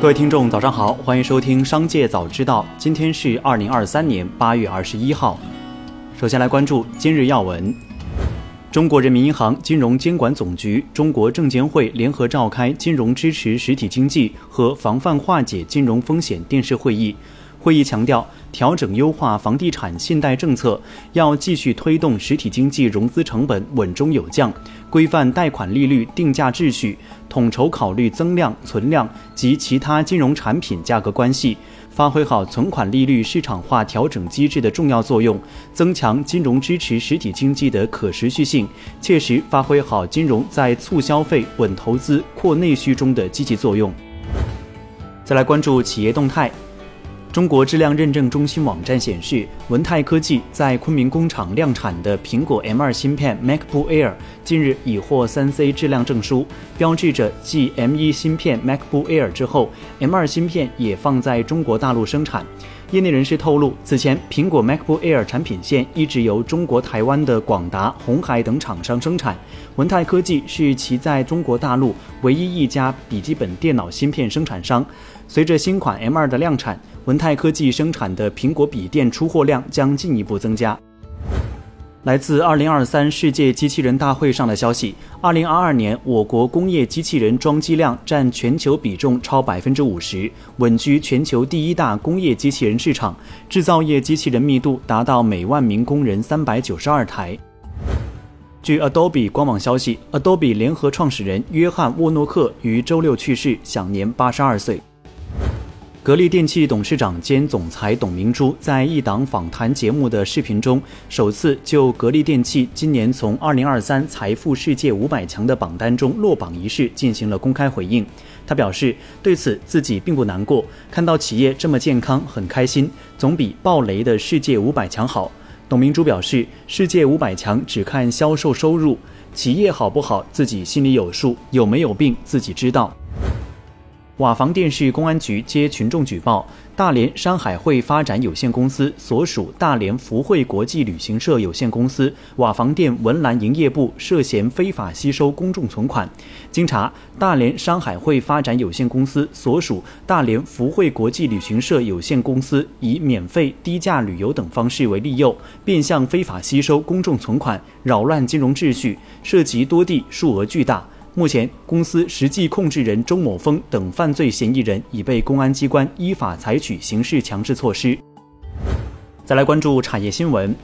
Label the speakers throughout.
Speaker 1: 各位听众，早上好，欢迎收听《商界早知道》。今天是二零二三年八月二十一号。首先来关注今日要闻：中国人民银行金融监管总局、中国证监会联合召开金融支持实体经济和防范化解金融风险电视会议。会议强调，调整优化房地产信贷政策，要继续推动实体经济融资成本稳中有降，规范贷款利率定价秩序，统筹考虑增量、存量及其他金融产品价格关系，发挥好存款利率市场化调整机制的重要作用，增强金融支持实体经济的可持续性，切实发挥好金融在促消费、稳投资、扩内需中的积极作用。再来关注企业动态。中国质量认证中心网站显示，文泰科技在昆明工厂量产的苹果 M2 芯片 MacBook Air 近日已获 3C 质量证书，标志着继 M1 芯片 MacBook Air 之后，M2 芯片也放在中国大陆生产。业内人士透露，此前苹果 MacBook Air 产品线一直由中国台湾的广达、红海等厂商生产，文泰科技是其在中国大陆唯一一家笔记本电脑芯片生产商。随着新款 M2 的量产，文泰科技生产的苹果笔电出货量将进一步增加。来自2023世界机器人大会上的消息，2022年我国工业机器人装机量占全球比重超百分之五十，稳居全球第一大工业机器人市场，制造业机器人密度达到每万名工人三百九十二台。据 Adobe 官网消息，Adobe 联合创始人约翰沃诺克于周六去世，享年八十二岁。格力电器董事长兼总裁董明珠在一档访谈节目的视频中，首次就格力电器今年从2023财富世界五百强的榜单中落榜一事进行了公开回应。他表示，对此自己并不难过，看到企业这么健康，很开心，总比暴雷的世界五百强好。董明珠表示，世界五百强只看销售收入，企业好不好自己心里有数，有没有病自己知道。瓦房店市公安局接群众举报，大连山海汇发展有限公司所属大连福汇国际旅行社有限公司瓦房店文澜营业部涉嫌非法吸收公众存款。经查，大连山海汇发展有限公司所属大连福汇国际旅行社有限公司以免费、低价旅游等方式为利诱，变相非法吸收公众存款，扰乱金融秩序，涉及多地，数额巨大。目前，公司实际控制人周某峰等犯罪嫌疑人已被公安机关依法采取刑事强制措施。再来关注产业新闻，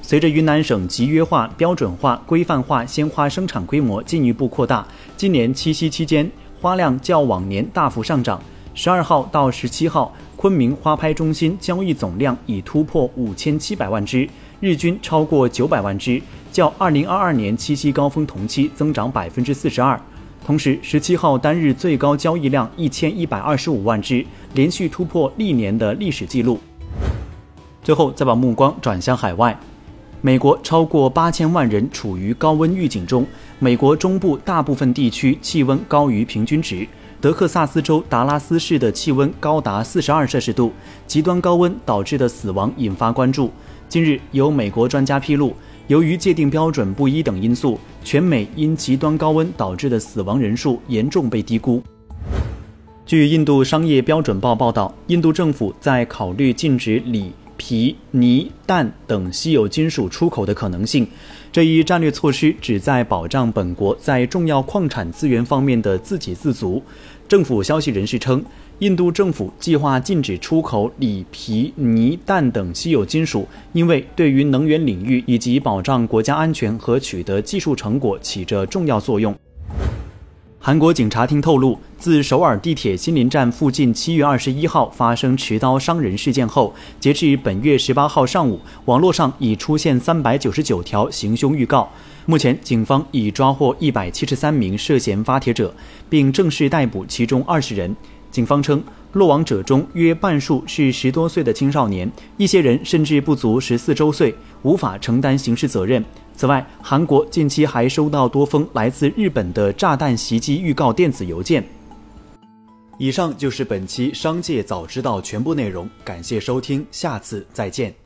Speaker 1: 随着云南省集约化、标准化、规范化鲜花生产规模进一步扩大，今年七夕期间花量较往年大幅上涨。十二号到十七号，昆明花拍中心交易总量已突破五千七百万只。日均超过九百万只，较二零二二年七夕高峰同期增长百分之四十二。同时，十七号单日最高交易量一千一百二十五万只，连续突破历年的历史记录。最后，再把目光转向海外，美国超过八千万人处于高温预警中，美国中部大部分地区气温高于平均值，德克萨斯州达拉斯市的气温高达四十二摄氏度，极端高温导致的死亡引发关注。近日，有美国专家披露，由于界定标准不一等因素，全美因极端高温导致的死亡人数严重被低估。据印度商业标准报报道，印度政府在考虑禁止锂、铍、铌、氮等稀有金属出口的可能性。这一战略措施旨在保障本国在重要矿产资源方面的自给自足。政府消息人士称。印度政府计划禁止出口锂、铍、镍、氮等稀有金属，因为对于能源领域以及保障国家安全和取得技术成果起着重要作用。韩国警察厅透露，自首尔地铁新林站附近七月二十一号发生持刀伤人事件后，截至本月十八号上午，网络上已出现三百九十九条行凶预告。目前，警方已抓获一百七十三名涉嫌发帖者，并正式逮捕其中二十人。警方称，落网者中约半数是十多岁的青少年，一些人甚至不足十四周岁，无法承担刑事责任。此外，韩国近期还收到多封来自日本的炸弹袭击预告电子邮件。以上就是本期《商界早知道》全部内容，感谢收听，下次再见。